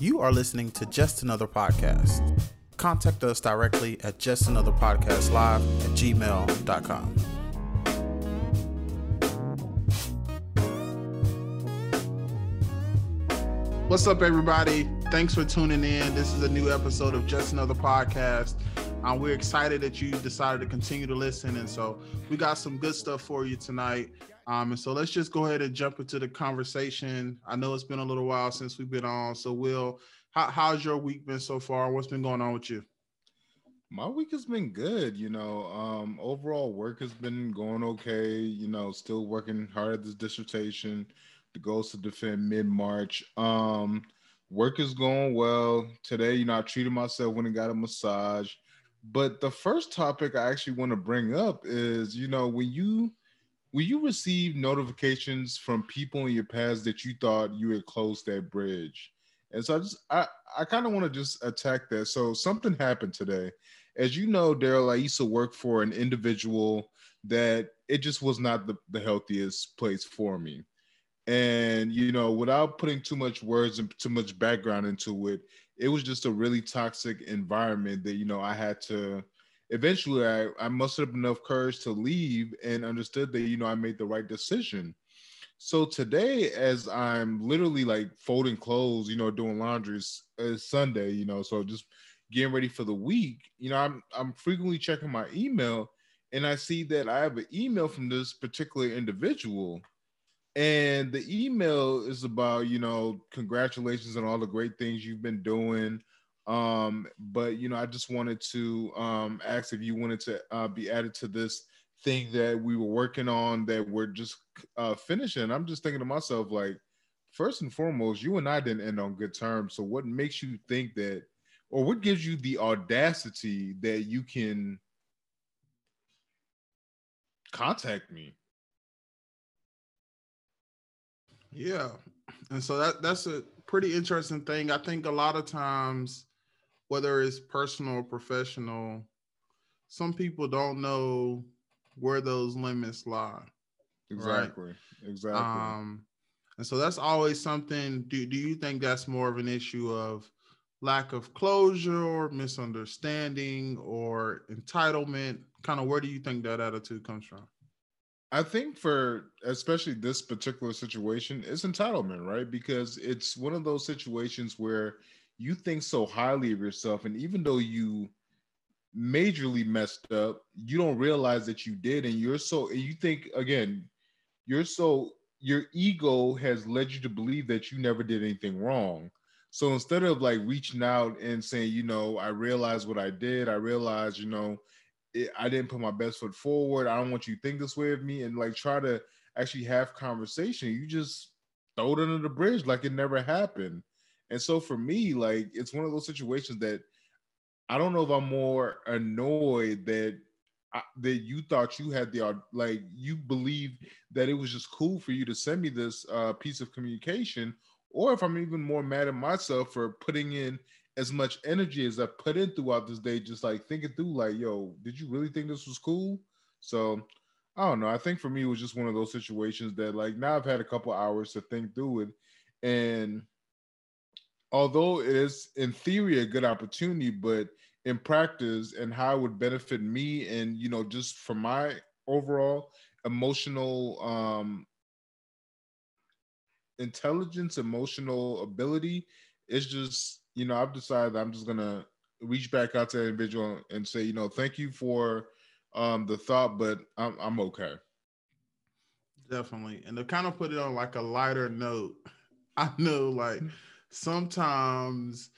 You are listening to Just Another Podcast. Contact us directly at justanotherpodcastlive at gmail.com. What's up, everybody? Thanks for tuning in. This is a new episode of Just Another Podcast. Um, we're excited that you decided to continue to listen. And so we got some good stuff for you tonight. Um, and so let's just go ahead and jump into the conversation. I know it's been a little while since we've been on. So, Will, how, how's your week been so far? What's been going on with you? My week has been good. You know, um, overall work has been going okay. You know, still working hard at this dissertation. The goal is to defend mid March. Um, work is going well. Today, you know, I treated myself when I got a massage. But the first topic I actually want to bring up is, you know, when you when you receive notifications from people in your past that you thought you had closed that bridge. And so I just I, I kind of want to just attack that. So something happened today. As you know, Darryl, I used to work for an individual that it just was not the, the healthiest place for me. And you know, without putting too much words and too much background into it, it was just a really toxic environment that you know I had to eventually I, I mustered up enough courage to leave and understood that you know I made the right decision. So today, as I'm literally like folding clothes, you know, doing laundry, it's, uh, Sunday, you know, so just getting ready for the week, you know, I'm I'm frequently checking my email, and I see that I have an email from this particular individual, and the email is about you know congratulations on all the great things you've been doing um, but you know, I just wanted to um, ask if you wanted to uh, be added to this thing that we were working on that we're just uh, finishing. I'm just thinking to myself, like, first and foremost, you and I didn't end on good terms. So what makes you think that, or what gives you the audacity that you can contact me? Yeah. And so that that's a pretty interesting thing. I think a lot of times whether it's personal or professional, some people don't know where those limits lie. Exactly. Right? Exactly. Um, and so that's always something. Do, do you think that's more of an issue of lack of closure or misunderstanding or entitlement? Kind of where do you think that attitude comes from? I think for especially this particular situation, it's entitlement, right? Because it's one of those situations where you think so highly of yourself, and even though you majorly messed up, you don't realize that you did, and you're so you think again, you're so your ego has led you to believe that you never did anything wrong. So instead of like reaching out and saying, you know, I realize what I did, I realize, you know, it, I didn't put my best foot forward. I don't want you to think this way of me, and like try to actually have conversation. You just throw it under the bridge like it never happened. And so for me, like it's one of those situations that I don't know if I'm more annoyed that I, that you thought you had the like you believe that it was just cool for you to send me this uh, piece of communication, or if I'm even more mad at myself for putting in as much energy as I put in throughout this day, just like thinking through, like, yo, did you really think this was cool? So I don't know. I think for me, it was just one of those situations that, like, now I've had a couple hours to think through it, and although it is in theory a good opportunity, but in practice and how it would benefit me and you know just for my overall emotional um intelligence emotional ability it's just you know i've decided i'm just gonna reach back out to that individual and say you know thank you for um the thought but i'm, I'm okay definitely and to kind of put it on like a lighter note i know like sometimes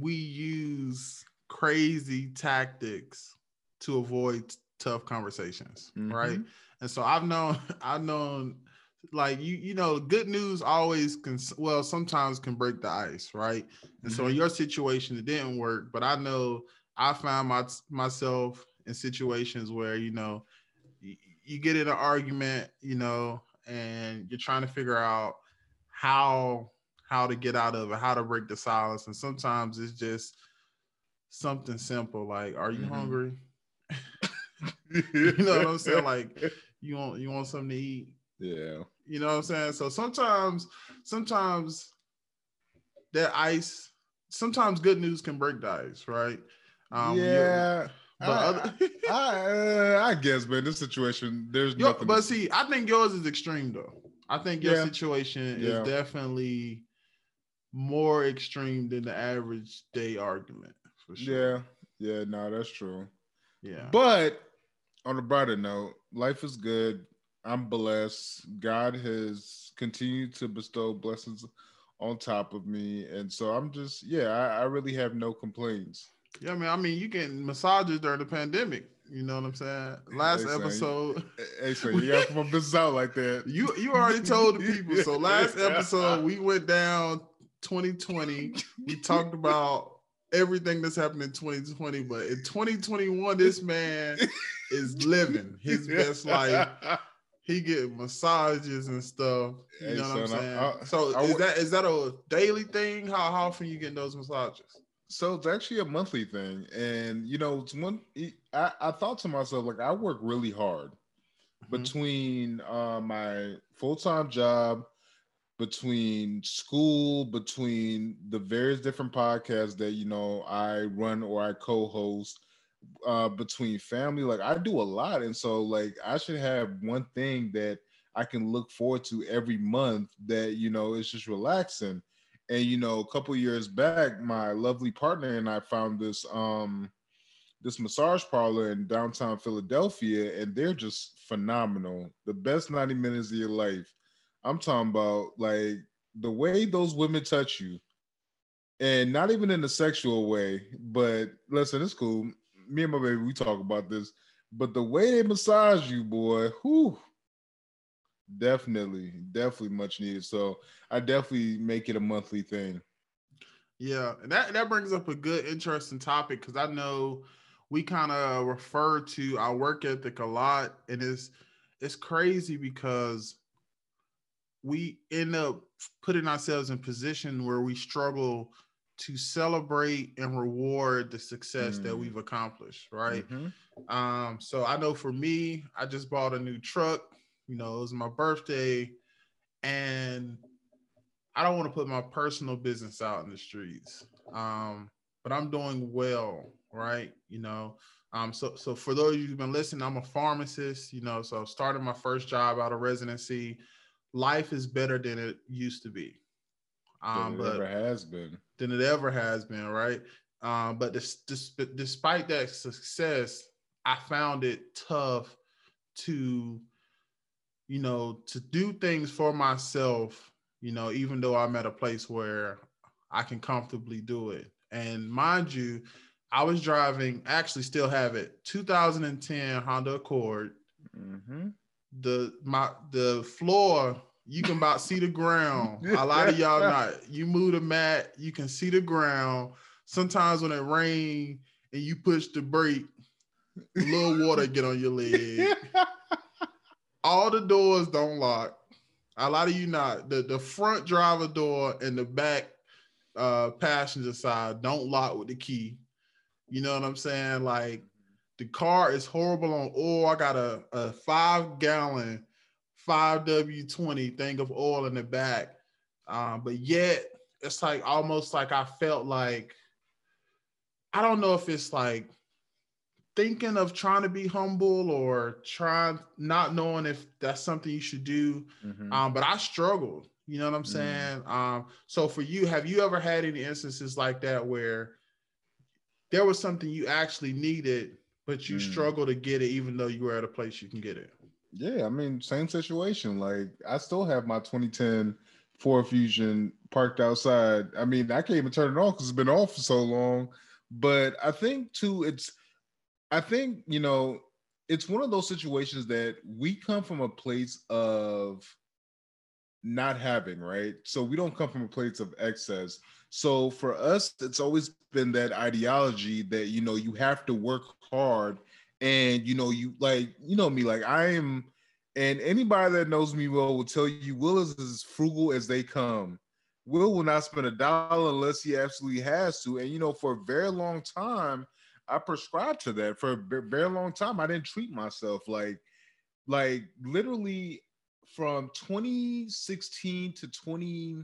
we use crazy tactics to avoid tough conversations, mm-hmm. right? And so I've known I've known like you you know good news always can well sometimes can break the ice, right? And mm-hmm. so in mm-hmm. your situation it didn't work, but I know I found my myself in situations where you know you, you get in an argument, you know, and you're trying to figure out how how to get out of it, how to break the silence. And sometimes it's just something simple like, "Are you mm-hmm. hungry?" you know what I'm saying? Like, you want you want something to eat? Yeah. You know what I'm saying? So sometimes, sometimes that ice. Sometimes good news can break the ice, right? Um, yeah. But I, other, I, uh, I, guess, man, this situation, there's yo, nothing. But see, I think yours is extreme though. I think your yeah. situation yeah. is definitely more extreme than the average day argument for sure. Yeah, yeah, no, that's true. Yeah. But on a brighter note, life is good. I'm blessed. God has continued to bestow blessings on top of me. And so I'm just, yeah, I, I really have no complaints. Yeah, man. I mean, you getting massages during the pandemic. You know what I'm saying? Last hey, episode. Hey, so you got my business out like that. You you already told the people. So last episode we went down 2020. We talked about everything that's happened in 2020, but in 2021, this man is living his best life. He getting massages and stuff. You hey, know what son, I'm saying? I, I, so I, is that is that a daily thing? How, how often you getting those massages? So it's actually a monthly thing, and you know, it's one. I, I thought to myself, like, I work really hard mm-hmm. between uh, my full time job, between school, between the various different podcasts that you know I run or I co-host, uh, between family. Like, I do a lot, and so like I should have one thing that I can look forward to every month that you know is just relaxing and you know, a couple years back, my lovely partner and I found this um this massage parlor in downtown Philadelphia, and they're just phenomenal. The best 90 minutes of your life. I'm talking about like the way those women touch you, and not even in a sexual way, but listen, it's cool. Me and my baby, we talk about this, but the way they massage you, boy, whew, Definitely, definitely much needed. So I definitely make it a monthly thing. Yeah, and that that brings up a good, interesting topic because I know we kind of refer to our work ethic a lot, and it's it's crazy because we end up putting ourselves in position where we struggle to celebrate and reward the success mm. that we've accomplished right mm-hmm. um so i know for me i just bought a new truck you know, it was my birthday, and I don't want to put my personal business out in the streets. Um, but I'm doing well, right? You know, um, so so for those of you who've been listening, I'm a pharmacist, you know, so I started my first job out of residency. Life is better than it used to be. Um, than it ever has been. Than it ever has been, right? Um, but this, this, despite that success, I found it tough to you know, to do things for myself, you know, even though I'm at a place where I can comfortably do it. And mind you, I was driving, actually still have it, 2010 Honda Accord. Mm-hmm. The my the floor, you can about see the ground. A lot of y'all not. You move the mat, you can see the ground. Sometimes when it rain and you push the brake, a little water get on your leg. all the doors don't lock. A lot of you not. The the front driver door and the back uh passenger side don't lock with the key. You know what I'm saying? Like the car is horrible on oil. I got a, a five gallon 5W20 thing of oil in the back. Um, but yet it's like almost like I felt like I don't know if it's like thinking of trying to be humble or trying not knowing if that's something you should do. Mm-hmm. Um, but I struggled. You know what I'm mm. saying? Mm-hmm. Um, so for you, have you ever had any instances like that where there was something you actually needed, but you mm. struggle to get it, even though you were at a place you can get it? Yeah, I mean, same situation. Like I still have my 2010 Ford Fusion parked outside. I mean, I can't even turn it off because it's been off for so long. But I think too, it's I think, you know, it's one of those situations that we come from a place of not having, right? So we don't come from a place of excess. So for us, it's always been that ideology that, you know, you have to work hard and, you know, you like, you know me, like I am, and anybody that knows me well will tell you Will is as frugal as they come. Will will not spend a dollar unless he absolutely has to. And, you know, for a very long time, I prescribed to that for a very long time. I didn't treat myself like, like literally from 2016 to 20,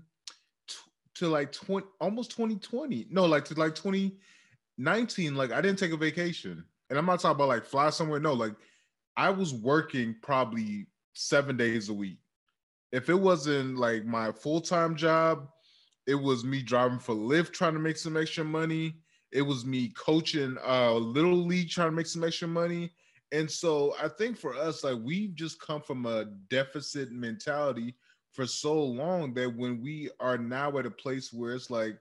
to like 20 almost 2020. No, like to like 2019. Like I didn't take a vacation. And I'm not talking about like fly somewhere. No, like I was working probably seven days a week. If it wasn't like my full-time job, it was me driving for Lyft trying to make some extra money. It was me coaching a uh, little league trying to make some extra money. And so I think for us, like we've just come from a deficit mentality for so long that when we are now at a place where it's like,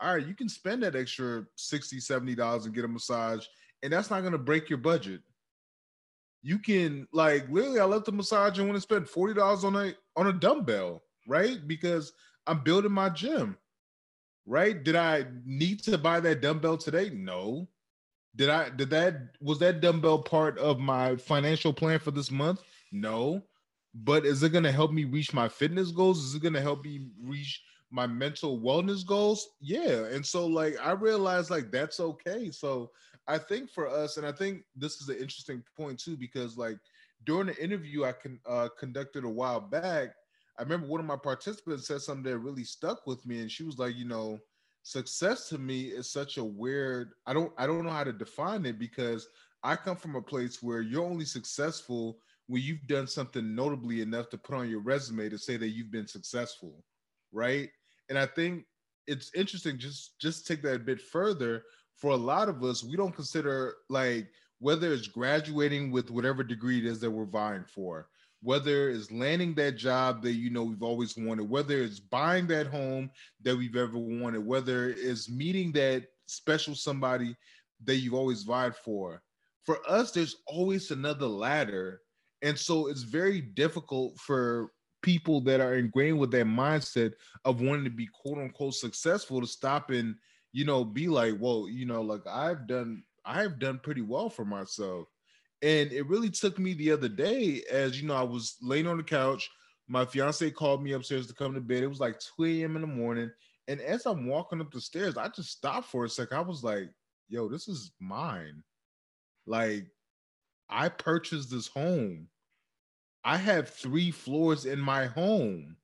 all right, you can spend that extra 60 $70 and get a massage, and that's not gonna break your budget. You can like literally I left the massage and want to spend $40 on a on a dumbbell, right? Because I'm building my gym. Right? Did I need to buy that dumbbell today? No. Did I did that was that dumbbell part of my financial plan for this month? No. But is it going to help me reach my fitness goals? Is it going to help me reach my mental wellness goals? Yeah. And so like I realized like that's okay. So I think for us and I think this is an interesting point too because like during the interview I can uh, conducted a while back, I remember one of my participants said something that really stuck with me and she was like, you know, success to me is such a weird i don't i don't know how to define it because i come from a place where you're only successful when you've done something notably enough to put on your resume to say that you've been successful right? And i think it's interesting just just take that a bit further for a lot of us we don't consider like whether it's graduating with whatever degree it is that we're vying for whether it's landing that job that you know we've always wanted, whether it's buying that home that we've ever wanted, whether it's meeting that special somebody that you've always vied for. For us, there's always another ladder. And so it's very difficult for people that are ingrained with that mindset of wanting to be quote unquote successful to stop and, you know, be like, well, you know, like I've done, I've done pretty well for myself and it really took me the other day, as you know, I was laying on the couch. My fiance called me upstairs to come to bed. It was like 2 a.m. in the morning. And as I'm walking up the stairs, I just stopped for a second. I was like, yo, this is mine. Like, I purchased this home. I have three floors in my home.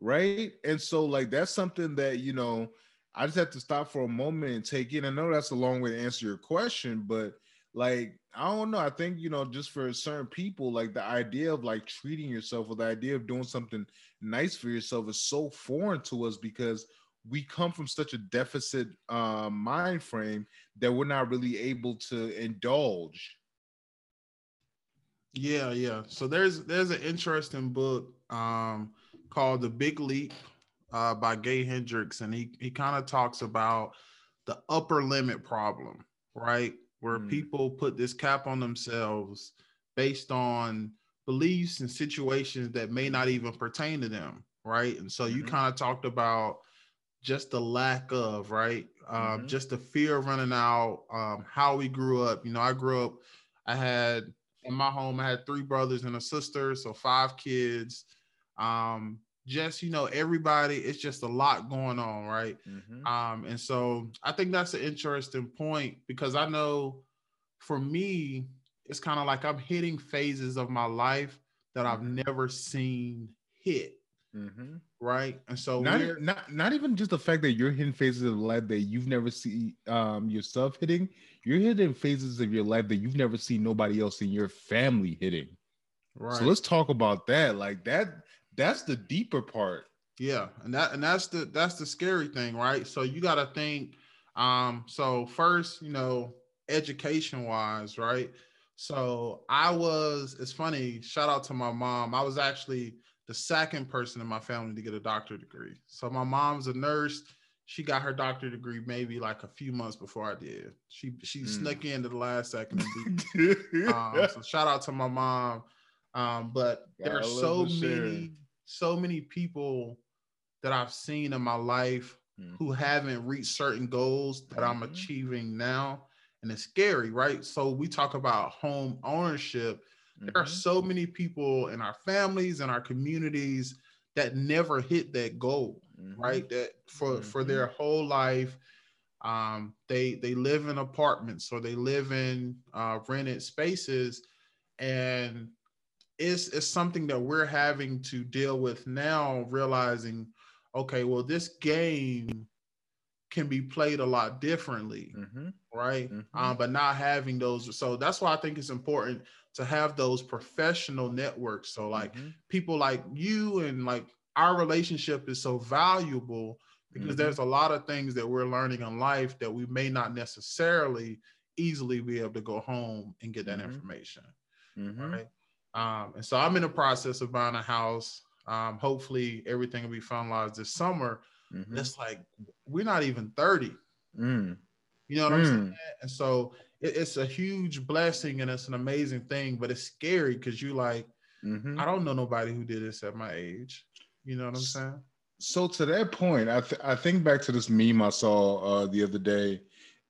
Right. And so, like, that's something that, you know, I just have to stop for a moment and take in. I know that's a long way to answer your question, but like I don't know. I think you know, just for certain people, like the idea of like treating yourself or the idea of doing something nice for yourself is so foreign to us because we come from such a deficit uh, mind frame that we're not really able to indulge. Yeah, yeah. So there's there's an interesting book um, called The Big Leap uh, by Gay Hendricks, and he he kind of talks about the upper limit problem, right? where mm. people put this cap on themselves based on beliefs and situations that may not even pertain to them, right? And so mm-hmm. you kind of talked about just the lack of, right? Um, mm-hmm. Just the fear of running out, um, how we grew up. You know, I grew up, I had in my home, I had three brothers and a sister, so five kids. Um, just you know everybody it's just a lot going on right mm-hmm. um and so i think that's an interesting point because i know for me it's kind of like i'm hitting phases of my life that i've mm-hmm. never seen hit mm-hmm. right and so not, not not even just the fact that you're hitting phases of life that you've never seen um yourself hitting you're hitting phases of your life that you've never seen nobody else in your family hitting right so let's talk about that like that that's the deeper part. Yeah, and that and that's the that's the scary thing, right? So you got to think. Um, so first, you know, education wise, right? So I was. It's funny. Shout out to my mom. I was actually the second person in my family to get a doctorate degree. So my mom's a nurse. She got her doctorate degree maybe like a few months before I did. She she mm. snuck in to the last second. um, so shout out to my mom. Um, but there are so many so many people that I've seen in my life mm-hmm. who haven't reached certain goals that mm-hmm. I'm achieving now. And it's scary, right? So we talk about home ownership. There are mm-hmm. so many people in our families and our communities that never hit that goal, mm-hmm. right? That for for their mm-hmm. whole life, um, they they live in apartments or they live in uh, rented spaces, and it's, it's something that we're having to deal with now, realizing, okay, well, this game can be played a lot differently, mm-hmm. right? Mm-hmm. Um, but not having those. So that's why I think it's important to have those professional networks. So like mm-hmm. people like you and like our relationship is so valuable because mm-hmm. there's a lot of things that we're learning in life that we may not necessarily easily be able to go home and get that mm-hmm. information. Mm-hmm. Right. Um, and so I'm in the process of buying a house. Um, hopefully everything will be finalized this summer. Mm-hmm. It's like we're not even 30. Mm. You know what mm. I'm saying? And so it, it's a huge blessing and it's an amazing thing, but it's scary because you like, mm-hmm. I don't know nobody who did this at my age. You know what I'm saying? So to that point, I th- I think back to this meme I saw uh, the other day,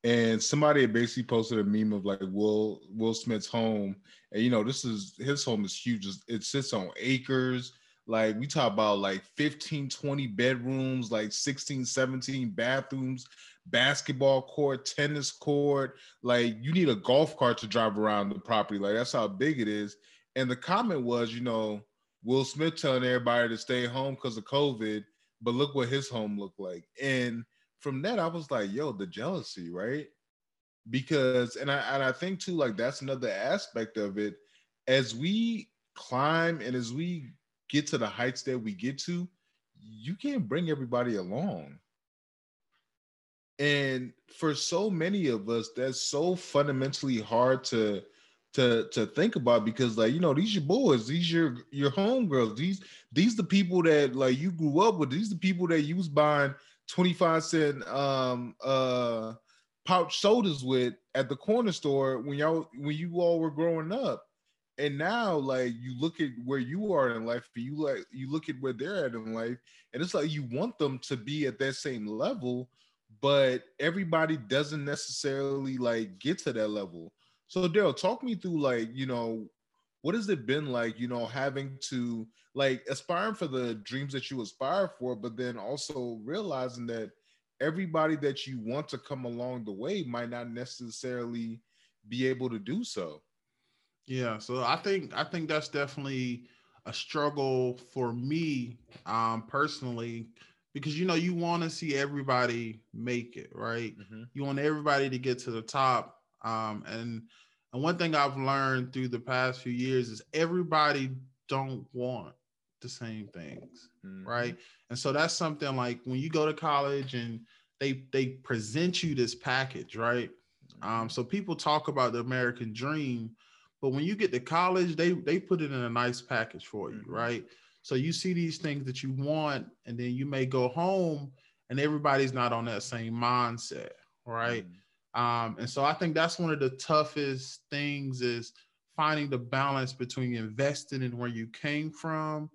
and somebody basically posted a meme of like Will Will Smith's home, and you know this is his home is huge. It sits on acres. Like we talk about like 15, 20 bedrooms, like 16, 17 bathrooms, basketball court, tennis court. Like you need a golf cart to drive around the property. Like that's how big it is. And the comment was, you know, Will Smith telling everybody to stay home because of COVID, but look what his home looked like. And from that, I was like, yo, the jealousy, right? Because and I and I think too, like that's another aspect of it. As we climb and as we get to the heights that we get to, you can't bring everybody along. And for so many of us, that's so fundamentally hard to to to think about because like you know these your boys these your your homegirls these these the people that like you grew up with these the people that you was buying 25 cent um uh pouch sodas with at the corner store when y'all when you all were growing up. And now like you look at where you are in life you like you look at where they're at in life and it's like you want them to be at that same level but everybody doesn't necessarily like get to that level. So Darryl, talk me through like, you know, what has it been like, you know, having to like aspiring for the dreams that you aspire for, but then also realizing that everybody that you want to come along the way might not necessarily be able to do so. Yeah, so I think I think that's definitely a struggle for me um personally because you know you want to see everybody make it, right? Mm-hmm. You want everybody to get to the top um, and and one thing I've learned through the past few years is everybody don't want the same things, mm-hmm. right? And so that's something like when you go to college and they they present you this package, right? Um, mm-hmm. so people talk about the American dream, but when you get to college, they they put it in a nice package for you, mm-hmm. right? So you see these things that you want, and then you may go home and everybody's not on that same mindset, right? Mm-hmm. Um, and so I think that's one of the toughest things is finding the balance between investing in where you came from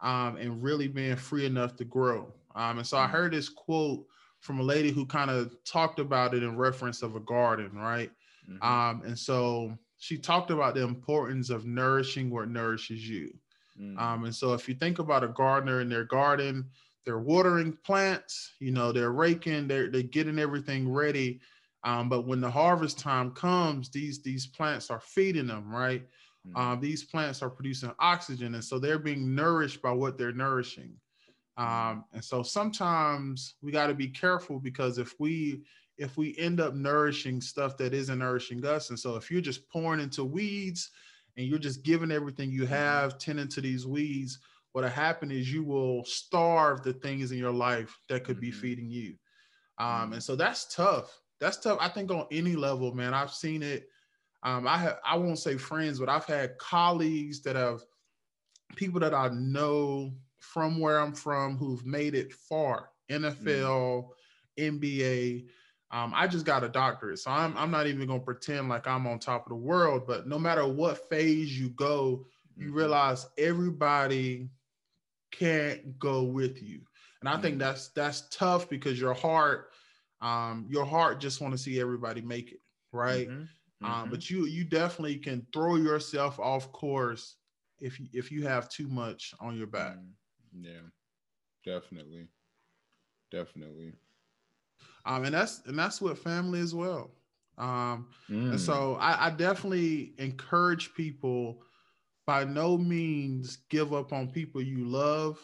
um, and really being free enough to grow. Um, and so I mm-hmm. heard this quote from a lady who kind of talked about it in reference of a garden, right? Mm-hmm. Um, and so she talked about the importance of nourishing what nourishes you. Mm-hmm. Um, and so if you think about a gardener in their garden, they're watering plants, you know, they're raking, they're, they're getting everything ready um, but when the harvest time comes, these these plants are feeding them, right? Mm-hmm. Um, these plants are producing oxygen, and so they're being nourished by what they're nourishing. Mm-hmm. Um, and so sometimes we got to be careful because if we if we end up nourishing stuff that isn't nourishing us, and so if you're just pouring into weeds and you're just giving everything you mm-hmm. have, tending to these weeds, what'll happen is you will starve the things in your life that could be mm-hmm. feeding you. Um, mm-hmm. and so that's tough that's tough. I think on any level, man. I've seen it. Um, I have I won't say friends, but I've had colleagues that have people that I know from where I'm from who've made it far. NFL, mm. NBA. Um, I just got a doctorate, so I'm I'm not even gonna pretend like I'm on top of the world. But no matter what phase you go, you mm-hmm. realize everybody can't go with you, and I mm. think mm-hmm. that's that's tough because your heart um, your heart just want to see everybody make it, right? Mm-hmm. Um, mm-hmm. Um, but you you definitely can throw yourself off course if you, if you have too much on your back. Mm, yeah, definitely, definitely. Um, and that's and that's what family as well. Um, mm. and so I, I definitely encourage people by no means give up on people you love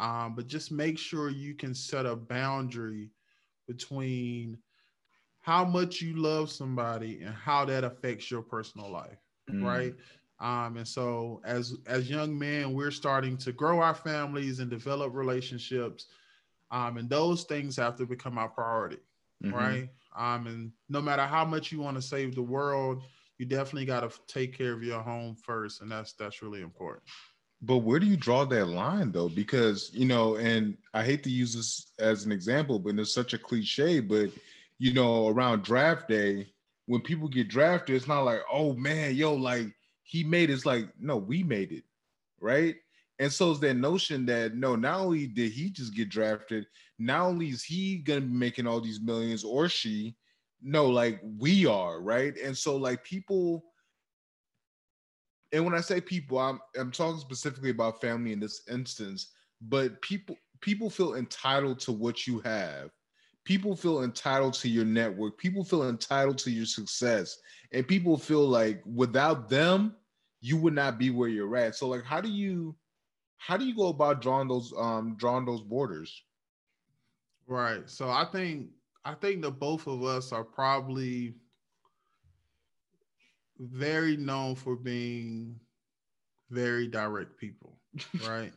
Um, but just make sure you can set a boundary between how much you love somebody and how that affects your personal life, mm. right? Um, and so as as young men, we're starting to grow our families and develop relationships. Um, and those things have to become our priority, mm-hmm. right? Um, and no matter how much you want to save the world, you definitely got to take care of your home first, and that's that's really important. But where do you draw that line though? Because you know, and I hate to use this as an example, but it's such a cliche. But you know, around draft day, when people get drafted, it's not like, oh man, yo, like he made it. It's like, no, we made it, right? And so it's that notion that no, not only did he just get drafted, not only is he gonna be making all these millions or she, no, like we are, right? And so like people, and when I say people, I'm I'm talking specifically about family in this instance, but people people feel entitled to what you have. People feel entitled to your network. People feel entitled to your success. And people feel like without them, you would not be where you're at. So like how do you how do you go about drawing those um drawing those borders? Right. So I think I think that both of us are probably very known for being very direct people, right?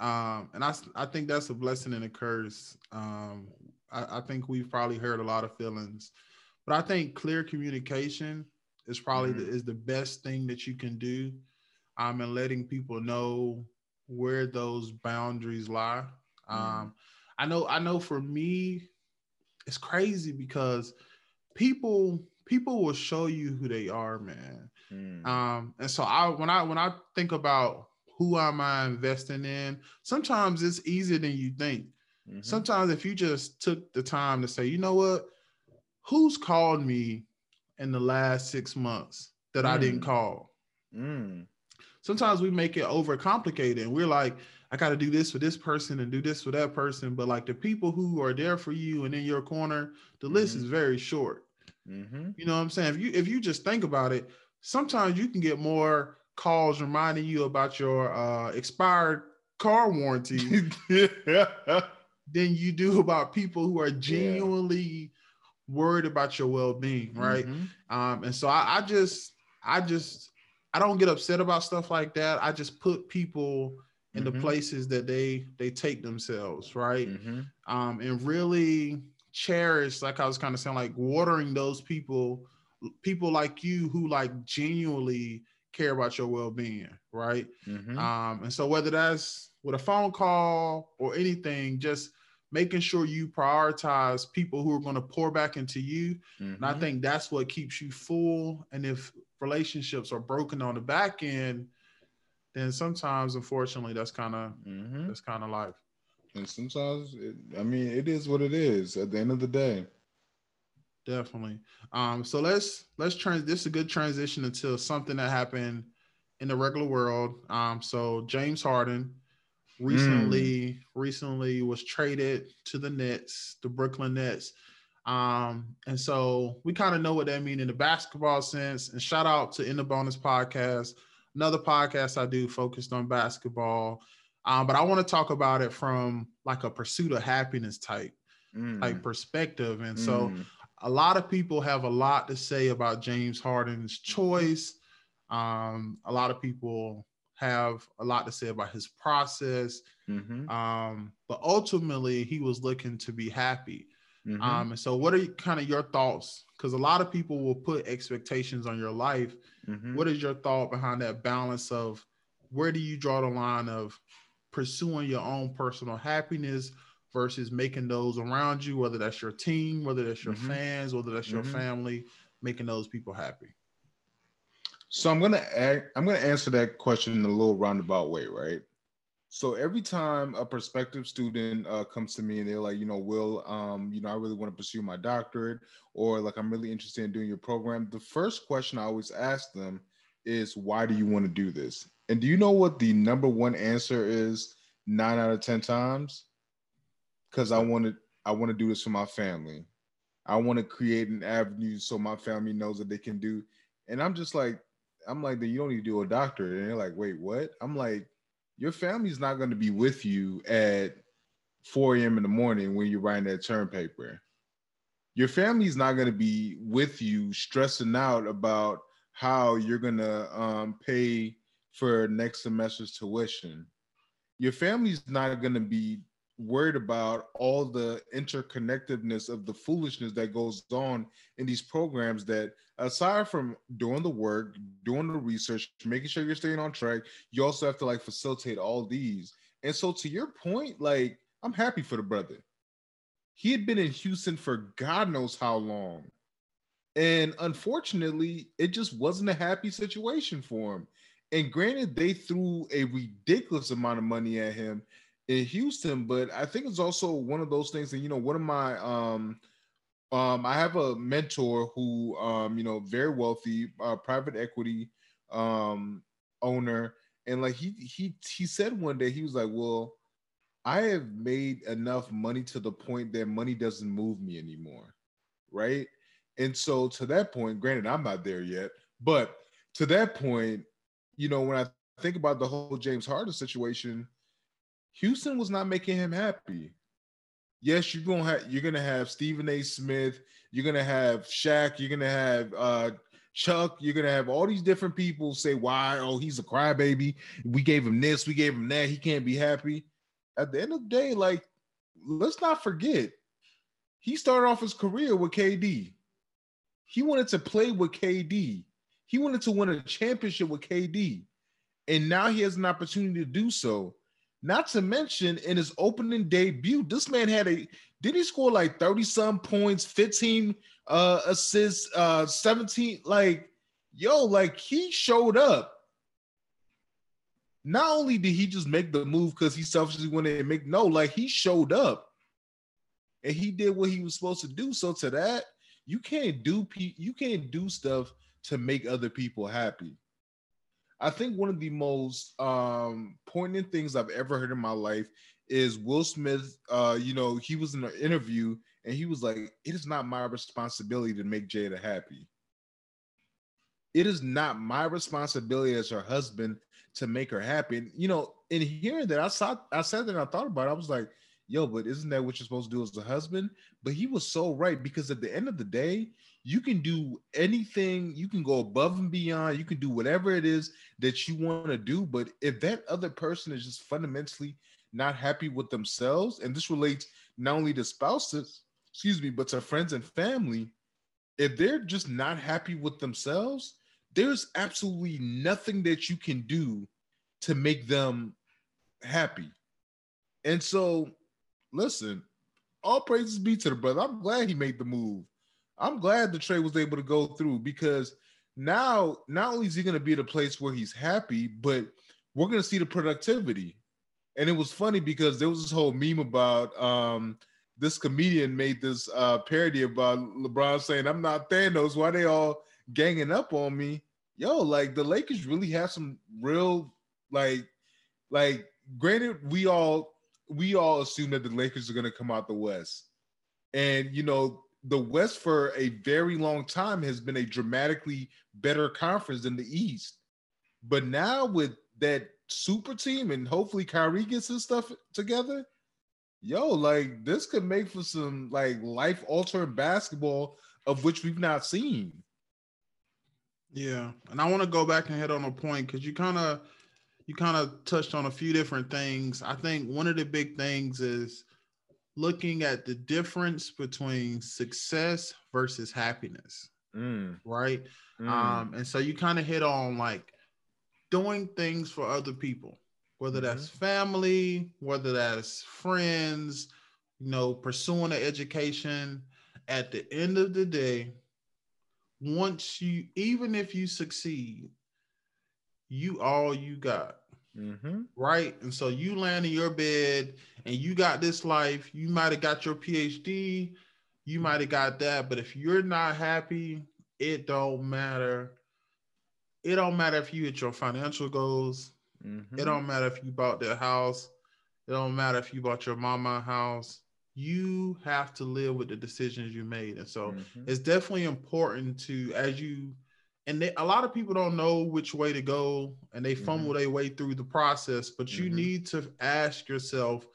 um, and I I think that's a blessing and a curse. Um, I, I think we've probably heard a lot of feelings, but I think clear communication is probably mm-hmm. the, is the best thing that you can do. Um, and letting people know where those boundaries lie. Mm-hmm. Um, I know, I know for me, it's crazy because people people will show you who they are, man. Mm. Um, and so I when I when I think about who am I investing in, sometimes it's easier than you think. Mm-hmm. Sometimes if you just took the time to say, you know what, who's called me in the last six months that mm. I didn't mm. call? Mm. Sometimes we make it overcomplicated and we're like, I got to do this for this person and do this for that person. But like the people who are there for you and in your corner, the mm-hmm. list is very short. Mm-hmm. You know what I'm saying? If you if you just think about it, sometimes you can get more calls reminding you about your uh, expired car warranty than you do about people who are genuinely yeah. worried about your well-being, right? Mm-hmm. Um, and so I, I just I just I don't get upset about stuff like that. I just put people in mm-hmm. the places that they they take themselves, right? Mm-hmm. Um, and really cherish, like I was kind of saying, like watering those people, people like you who like genuinely care about your well-being, right? Mm-hmm. Um, and so whether that's with a phone call or anything, just making sure you prioritize people who are going to pour back into you. And I mm-hmm. think that's what keeps you full. And if relationships are broken on the back end, then sometimes unfortunately that's kind of mm-hmm. that's kind of life and sometimes it, i mean it is what it is at the end of the day definitely um so let's let's trans this is a good transition into something that happened in the regular world um so james harden recently mm. recently was traded to the nets the brooklyn nets um, and so we kind of know what that means in the basketball sense. And shout out to In the Bonus Podcast another podcast I do focused on basketball. Um, but I want to talk about it from like a pursuit of happiness type, mm. like perspective. And mm. so a lot of people have a lot to say about James Harden's choice. Um, a lot of people have a lot to say about his process. Mm-hmm. Um, but ultimately, he was looking to be happy. Mm-hmm. Um, and so, what are you, kind of your thoughts? Because a lot of people will put expectations on your life. Mm-hmm. What is your thought behind that balance of where do you draw the line of pursuing your own personal happiness versus making those around you, whether that's your team, whether that's your mm-hmm. fans, whether that's your mm-hmm. family, making those people happy? So I'm gonna I'm gonna answer that question in a little roundabout way, right? So every time a prospective student uh, comes to me and they're like, you know, Will, um, you know, I really want to pursue my doctorate, or like I'm really interested in doing your program. The first question I always ask them is, why do you want to do this? And do you know what the number one answer is? Nine out of ten times, because I want to, I want to do this for my family. I want to create an avenue so my family knows that they can do. And I'm just like, I'm like, then you don't need to do a doctorate. And they're like, wait, what? I'm like your family's not going to be with you at 4 a.m. in the morning when you're writing that term paper. Your family's not going to be with you stressing out about how you're going to um, pay for next semester's tuition. Your family's not going to be worried about all the interconnectedness of the foolishness that goes on in these programs that aside from doing the work doing the research making sure you're staying on track you also have to like facilitate all these. And so to your point like i'm happy for the brother. He had been in houston for god knows how long. And unfortunately it just wasn't a happy situation for him and granted they threw a ridiculous amount of money at him in Houston, but I think it's also one of those things. And you know, one of my um, um, I have a mentor who um, you know, very wealthy, uh, private equity um owner, and like he he he said one day he was like, "Well, I have made enough money to the point that money doesn't move me anymore, right?" And so to that point, granted, I'm not there yet, but to that point, you know, when I think about the whole James Harden situation Houston was not making him happy. Yes, you're gonna have you're gonna have Stephen A. Smith, you're gonna have Shaq, you're gonna have uh Chuck, you're gonna have all these different people say why, oh, he's a crybaby. We gave him this, we gave him that, he can't be happy. At the end of the day, like, let's not forget, he started off his career with KD. He wanted to play with KD. He wanted to win a championship with KD. And now he has an opportunity to do so. Not to mention in his opening debut, this man had a did he score like 30 some points, 15 uh assists, uh 17 like yo, like he showed up. Not only did he just make the move because he selfishly wanted to make no, like he showed up and he did what he was supposed to do. So to that, you can't do you can't do stuff to make other people happy. I think one of the most um, poignant things I've ever heard in my life is Will Smith. Uh, you know, he was in an interview and he was like, "It is not my responsibility to make Jada happy. It is not my responsibility as her husband to make her happy." And you know, in hearing that, I saw, I said that, I thought about it. I was like, "Yo, but isn't that what you're supposed to do as a husband?" But he was so right because at the end of the day, you can do anything, you can go above and beyond, you can do whatever it is that you want to do. But if that other person is just fundamentally not happy with themselves, and this relates not only to spouses, excuse me, but to friends and family, if they're just not happy with themselves, there's absolutely nothing that you can do to make them happy. And so, listen, all praises be to the brother. I'm glad he made the move. I'm glad the trade was able to go through because now not only is he going to be at a place where he's happy, but we're going to see the productivity. And it was funny because there was this whole meme about um, this comedian made this uh, parody about LeBron saying, "I'm not Thanos. Why they all ganging up on me?" Yo, like the Lakers really have some real like like. Granted, we all we all assume that the Lakers are going to come out the West, and you know the West for a very long time has been a dramatically better conference than the East. But now with that super team and hopefully Kyrie gets his stuff together, yo, like this could make for some like life altering basketball of which we've not seen. Yeah, and I want to go back and hit on a point because you kind of you kind of touched on a few different things. I think one of the big things is looking at the difference between success versus happiness. Mm. Right. Mm. Um, and so you kind of hit on like doing things for other people, whether mm-hmm. that's family, whether that's friends, you know, pursuing an education. At the end of the day, once you, even if you succeed, you all you got. Mm-hmm. Right. And so you land in your bed and you got this life. You might have got your PhD, you might have got that. But if you're not happy, it don't matter. It don't matter if you hit your financial goals. Mm-hmm. It don't matter if you bought their house. It don't matter if you bought your mama house. You have to live with the decisions you made. And so mm-hmm. it's definitely important to, as you and they, a lot of people don't know which way to go and they fumble Mhm. their way through the process but you Mhm. need to ask yourself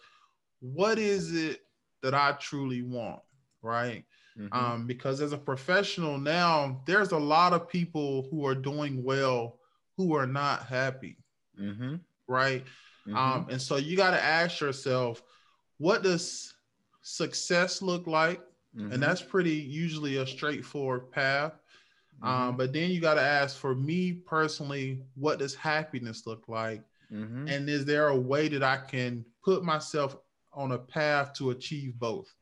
what is it that i truly want right Mhm. um, because as a professional now there's a lot of people who are doing well who are not happy Mhm. right um, and so you got to ask yourself what does success look like and that's pretty usually a straightforward path um, Mhm. but then you got to ask for me personally, what does happiness look like? Mhm. And is there a way that I can put myself on a path to achieve both?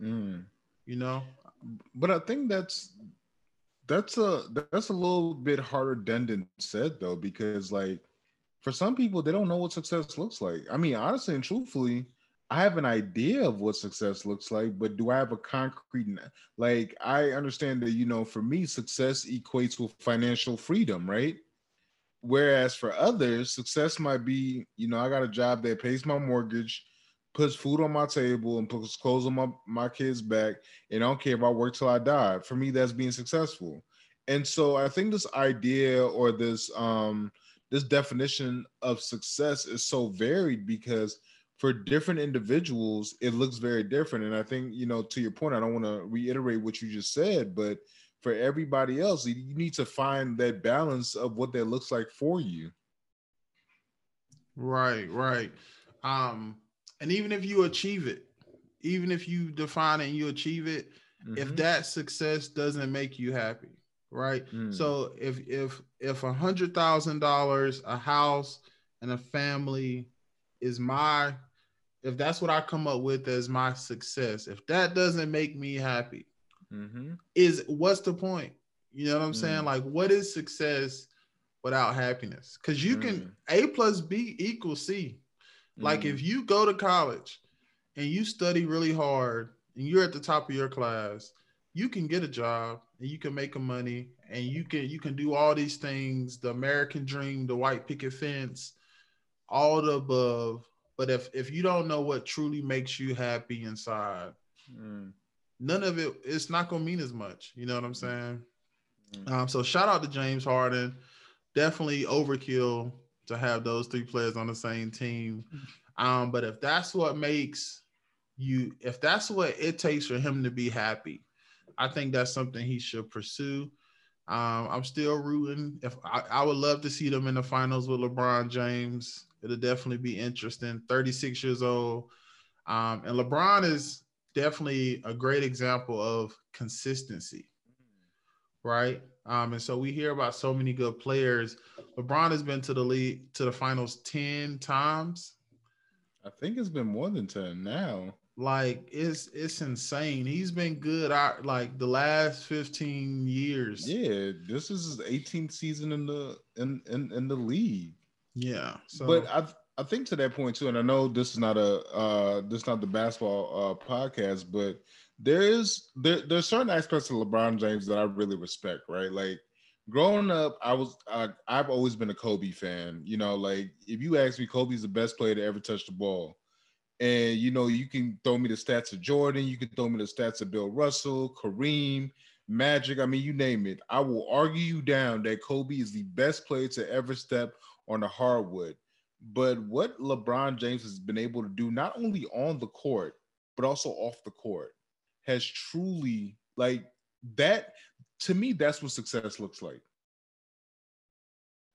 Mm. You know? But I think that's that's a that's a little bit harder done than said though, because like for some people they don't know what success looks like. I mean, honestly and truthfully, I have an idea of what success looks like, but do I have a concrete like I understand that you know for me success equates with financial freedom, right? Whereas for others, success might be, you know, I got a job that pays my mortgage, puts food on my table, and puts clothes on my, my kids' back, and I don't care if I work till I die. For me, that's being successful. And so I think this idea or this um this definition of success is so varied because for different individuals it looks very different. And I think, you know, to your point, I don't want to reiterate what you just said, but for everybody else, you need to find that balance of what that looks like for you. Right, right. Um, and even if you achieve it, even if you define it and you achieve it, if Mhm. that success doesn't make you happy, right? Mm. So if if if a hundred thousand dollars, a house, and a family is my, if that's what I come up with as my success, if that doesn't make me happy, Mhm. is what's the point? You know what I'm saying? Mm. Like, what is success without happiness? Because you can Mm. A plus B equals C. Like Mm. if you go to college and you study really hard and you're at the top of your class, you can get a job and you can make a money and you can you can do all these things, the American dream, the white picket fence, all the above. But if if you don't know what truly makes you happy inside, Mm. none of it it's not gonna mean as much. You know what I'm saying? Mm. Um, so shout out to James Harden. Definitely overkill to have those three players on the same team. Um, but if that's what makes you, if that's what it takes for him to be happy, I think that's something he should pursue. Um, I'm still rooting. If I, I would love to see them in the finals with LeBron James, it'll definitely be interesting. 36 years old, um, and LeBron is definitely a great example of consistency right? Um, and so we hear about so many good players. LeBron has been to the league to the finals 10 times. I think it's been more than 10 now. Like it's it's insane. He's been good out like the last 15 years. Yeah, this is his 18th season in the in in, in the league. Yeah. So but I I think to that point too, and I know this is not a uh this is not the basketball uh podcast, but there is there there's certain aspects of LeBron James that I really respect, right? Like growing up, I was I, I've always been a Kobe fan. You know, like if you ask me, Kobe's the best player to ever touch the ball. And you know, you can throw me the stats of Jordan, you can throw me the stats of Bill Russell, Kareem, Magic. I mean, you name it. I will argue you down that Kobe is the best player to ever step on the hardwood. But what LeBron James has been able to do, not only on the court, but also off the court, has truly like that. To me, that's what success looks like.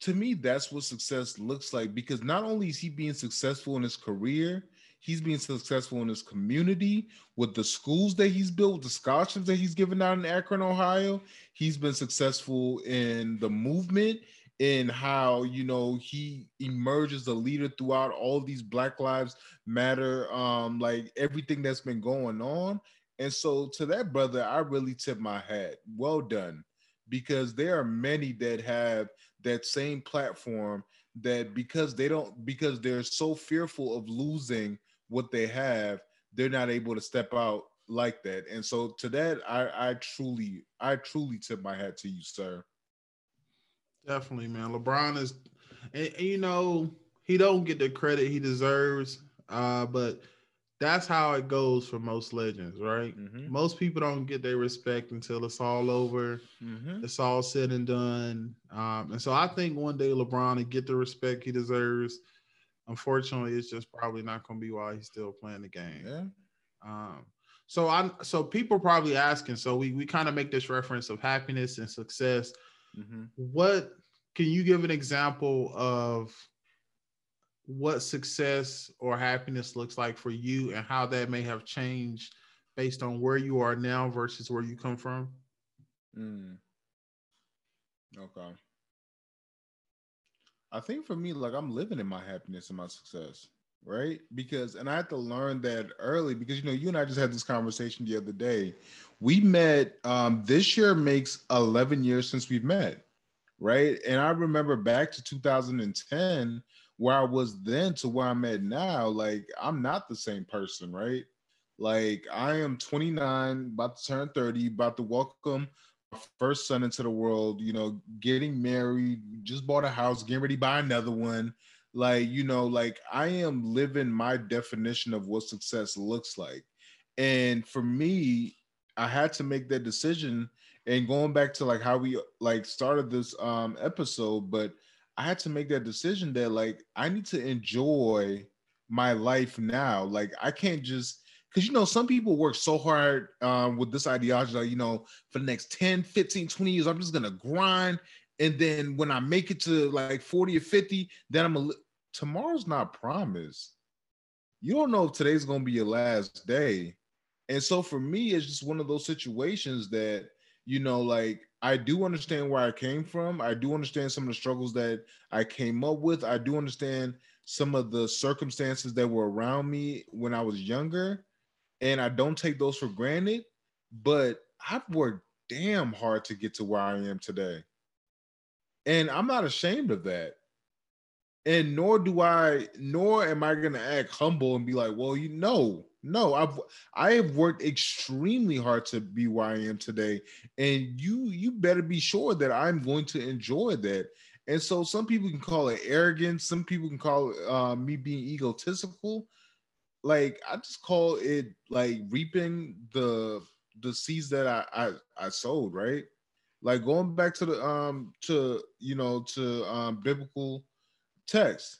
To me, that's what success looks like because not only is he being successful in his career, he's being successful in his community with the schools that he's built, the scholarships that he's given out in Akron, Ohio. He's been successful in the movement in how you know he emerges a leader throughout all these black lives matter um like everything that's been going on. And so to that brother i really tip my hat. Well done. Because there are many that have that same platform that because they don't because they're so fearful of losing what they have they're not able to step out like that. And so to that i i truly i truly tip my hat to you sir definitely, man. LeBron is and, and, you know, he don't get the credit he deserves. Uh, but that's how it goes for most legends, right? Mhm. Most people don't get their respect until it's all over. Mhm. It's all said and done. Um, and so I think one day LeBron will get the respect he deserves. Unfortunately, it's just probably not going to be while he's still playing the game. Yeah. Um, so I'm so people probably asking. So we we kind of make this reference of happiness and success. Mhm. What can you give an example of what success or happiness looks like for you and how that may have changed based on where you are now versus where you come from? Mm. Okay. I think for me, like I'm living in my happiness and my success, right? Because, and I had to learn that early because, you know, you and I just had this conversation the other day. We met, um, this year makes 11 years since we've met, right? And I remember back to 2010, where I was then to where I'm at now, like I'm not the same person, right? Like I am 29, about to turn 30, about to welcome first son into the world, you know, getting married, just bought a house, getting ready to buy another one. Like, you know, like I am living my definition of what success looks like. And for me, I had to make that decision. And going back to like how we like started this um episode, but I had to make that decision that like I need to enjoy my life now. Like I can't just because you know some people work so hard um, with this ideology like you know for the next 10 15 20 years i'm just gonna grind and then when i make it to like 40 or 50 then i'm a li- tomorrow's not promised you don't know if today's gonna be your last day and so for me it's just one of those situations that you know like i do understand where i came from i do understand some of the struggles that i came up with i do understand some of the circumstances that were around me when i was younger and I don't take those for granted. But I've worked damn hard to get to where I am today, and I'm not ashamed of that. And nor do I, nor am I gonna act humble and be like, "Well, you know, no, I've I have worked extremely hard to be where I am today, and you you better be sure that I'm going to enjoy that." And so, some people can call it arrogance, some people can call it uh, me being egotistical like I just call it like reaping the the seeds that I I, I sowed, right? Like going back to the um to you know to um biblical text.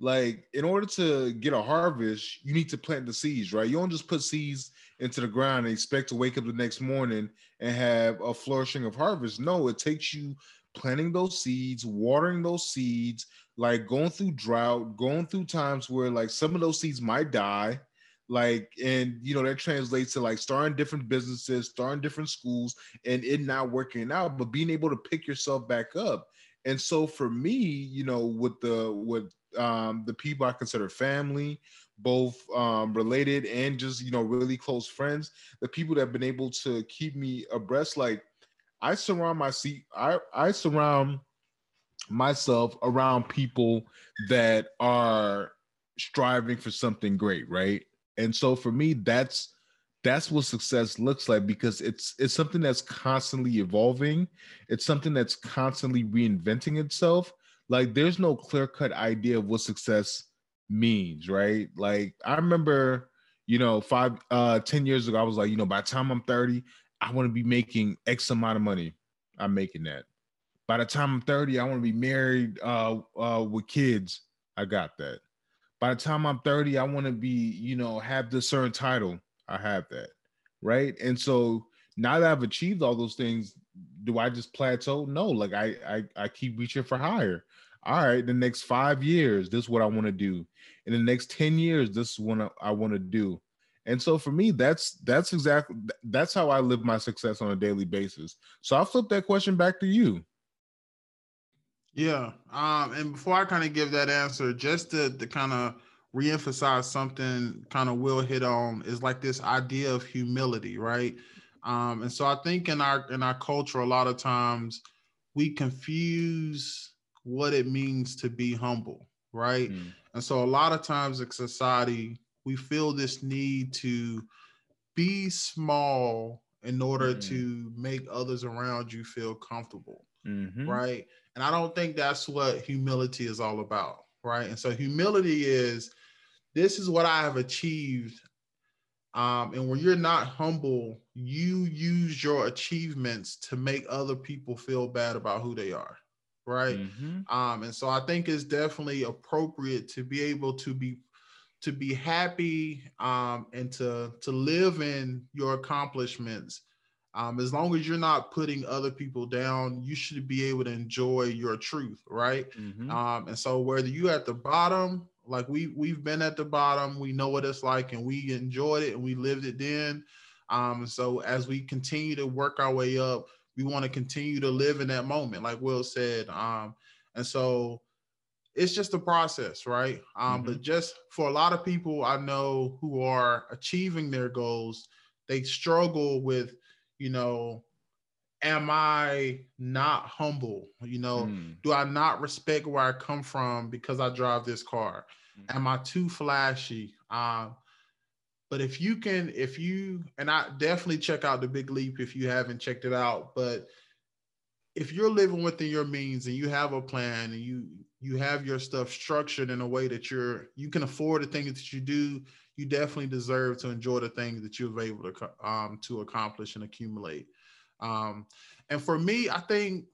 Like in order to get a harvest, you need to plant the seeds, right? You don't just put seeds into the ground and expect to wake up the next morning and have a flourishing of harvest. No, it takes you planting those seeds, watering those seeds, like going through drought, going through times where like some of those seeds might die. Like, and you know, that translates to like starting different businesses, starting different schools, and it not working out, but being able to pick yourself back up. And so for me, you know, with the with um the people I consider family, both um related and just you know really close friends, the people that have been able to keep me abreast, like I surround my seat, I I surround myself around people that are striving for something great, right? And so for me, that's that's what success looks like because it's it's something that's constantly evolving. It's something that's constantly reinventing itself. Like there's no clear-cut idea of what success means, right? Like I remember, you know, five uh 10 years ago, I was like, you know, by the time I'm 30, I want to be making X amount of money. I'm making that by the time I'm 30, I want to be married uh, uh, with kids. I got that. By the time I'm 30, I want to be, you know, have this certain title. I have that. Right. And so now that I've achieved all those things, do I just plateau? No, like I I, I keep reaching for higher. All right, the next five years, this is what I want to do. In the next 10 years, this is what I want to do. And so for me, that's that's exactly that's how I live my success on a daily basis. So I'll flip that question back to you. Yeah. Um, and before I kind of give that answer, just to, to kind of reemphasize something kind of will hit on is like this idea of humility, right? Um, and so I think in our in our culture, a lot of times we confuse what it means to be humble, right? Mm. And so a lot of times in society, we feel this need to be small in order mm. to make others around you feel comfortable, mm-hmm. right? And I don't think that's what humility is all about, right? And so humility is this is what I have achieved. Um, and when you're not humble, you use your achievements to make other people feel bad about who they are. Right. Mm-hmm. Um, and so I think it's definitely appropriate to be able to be to be happy um, and to to live in your accomplishments um, as long as you're not putting other people down you should be able to enjoy your truth right mm-hmm. um, and so whether you're at the bottom like we we've been at the bottom we know what it's like and we enjoyed it and we lived it then um, so as we continue to work our way up we want to continue to live in that moment like will said um, and so it's just a process, right? Um, mm-hmm. But just for a lot of people I know who are achieving their goals, they struggle with, you know, am I not humble? You know, mm. do I not respect where I come from because I drive this car? Mm. Am I too flashy? Um, but if you can, if you, and I definitely check out the Big Leap if you haven't checked it out, but if you're living within your means and you have a plan and you you have your stuff structured in a way that you're you can afford the things that you do you definitely deserve to enjoy the things that you've able to um, to accomplish and accumulate um, and for me i think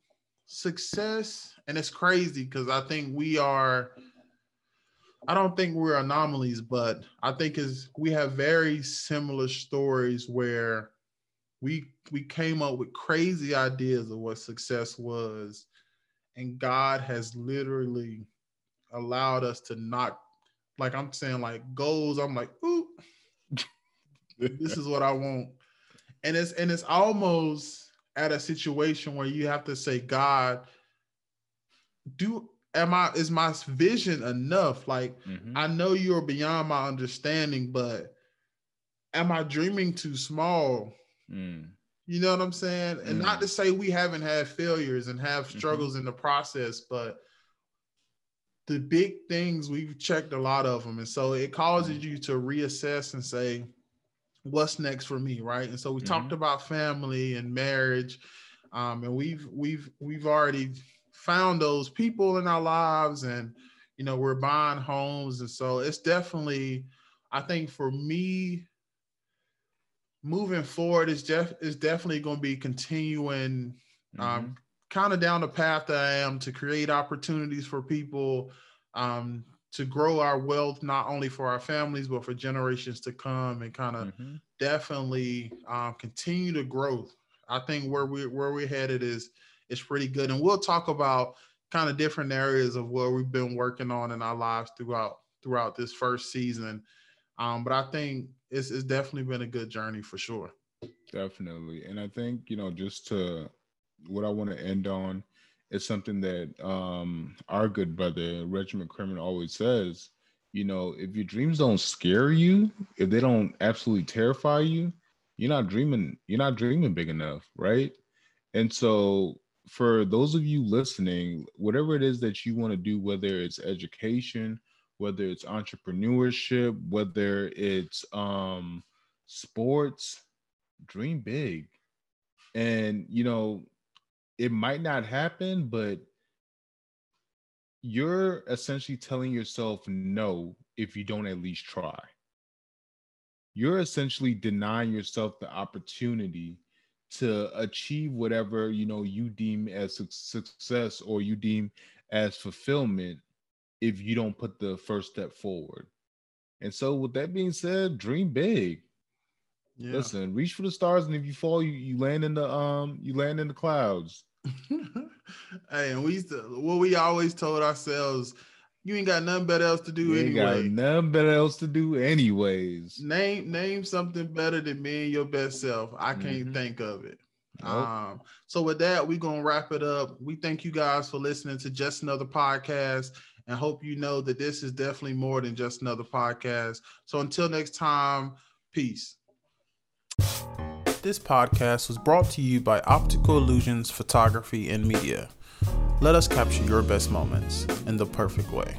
success and it's crazy because i think we are i don't think we're anomalies but i think is we have very similar stories where we we came up with crazy ideas of what success was and God has literally allowed us to not like I'm saying like goals. I'm like, ooh, this is what I want. And it's and it's almost at a situation where you have to say, God, do am I is my vision enough? Like mm-hmm. I know you're beyond my understanding, but am I dreaming too small? Mm. You know what I'm saying? And not to mm. say we haven't had failures and have mm-hmm. struggles mm-hmm. in the process, but the big things we've checked a lot of them. And so it causes mm. you to reassess and say, what's next for me, right? And so we mm-hmm. talked about family and marriage. Um, and we've we've we've already found those people in our lives and you know we're buying homes and so it's definitely i think for me moving forward is def- is definitely going to be continuing um, mm-hmm. um, kind of down the path that I am to create opportunities for people um, to grow our wealth not only for our families but for generations to come and kind of mm-hmm. definitely um, continue to grow. I think where we where we're headed is is pretty good, and we'll talk about kind of different areas of where we've been working on in our lives throughout throughout this first season. Um, but I think it's, it's definitely been a good journey for sure. Definitely. And I think, you know, just to what I want to end on is something that um, our good brother, Regiment McCrimmon, always says. You know, if your dreams don't scare you, if they don't absolutely terrify you, you're not dreaming, you're not dreaming big enough, right? And so for those of you listening, whatever it is that you want to do, whether it's education, whether it's entrepreneurship, whether it's um, sports, dream big. And, you know, it might not happen, but you're essentially telling yourself no if you don't at least try. You're essentially denying yourself the opportunity to achieve whatever you know you deem as success or you deem as fulfillment if you don't put the first step forward. And so, with that being said, dream big. Yeah. Listen, reach for the stars, and if you fall, you, you land in the um you land in the clouds. hey, and we used to what we always told ourselves, you ain't got nothing better else to do you anyway. Got nothing better else to do anyways. Name name something better than me and your best self. I can't mm-hmm. think of it. Nope. Um, so with that, we're gonna wrap it up. We thank you guys for listening to just another podcast and hope you know that this is definitely more than just another podcast. So until next time, peace. This podcast was brought to you by Optical Illusions Photography and Media. Let us capture your best moments in the perfect way.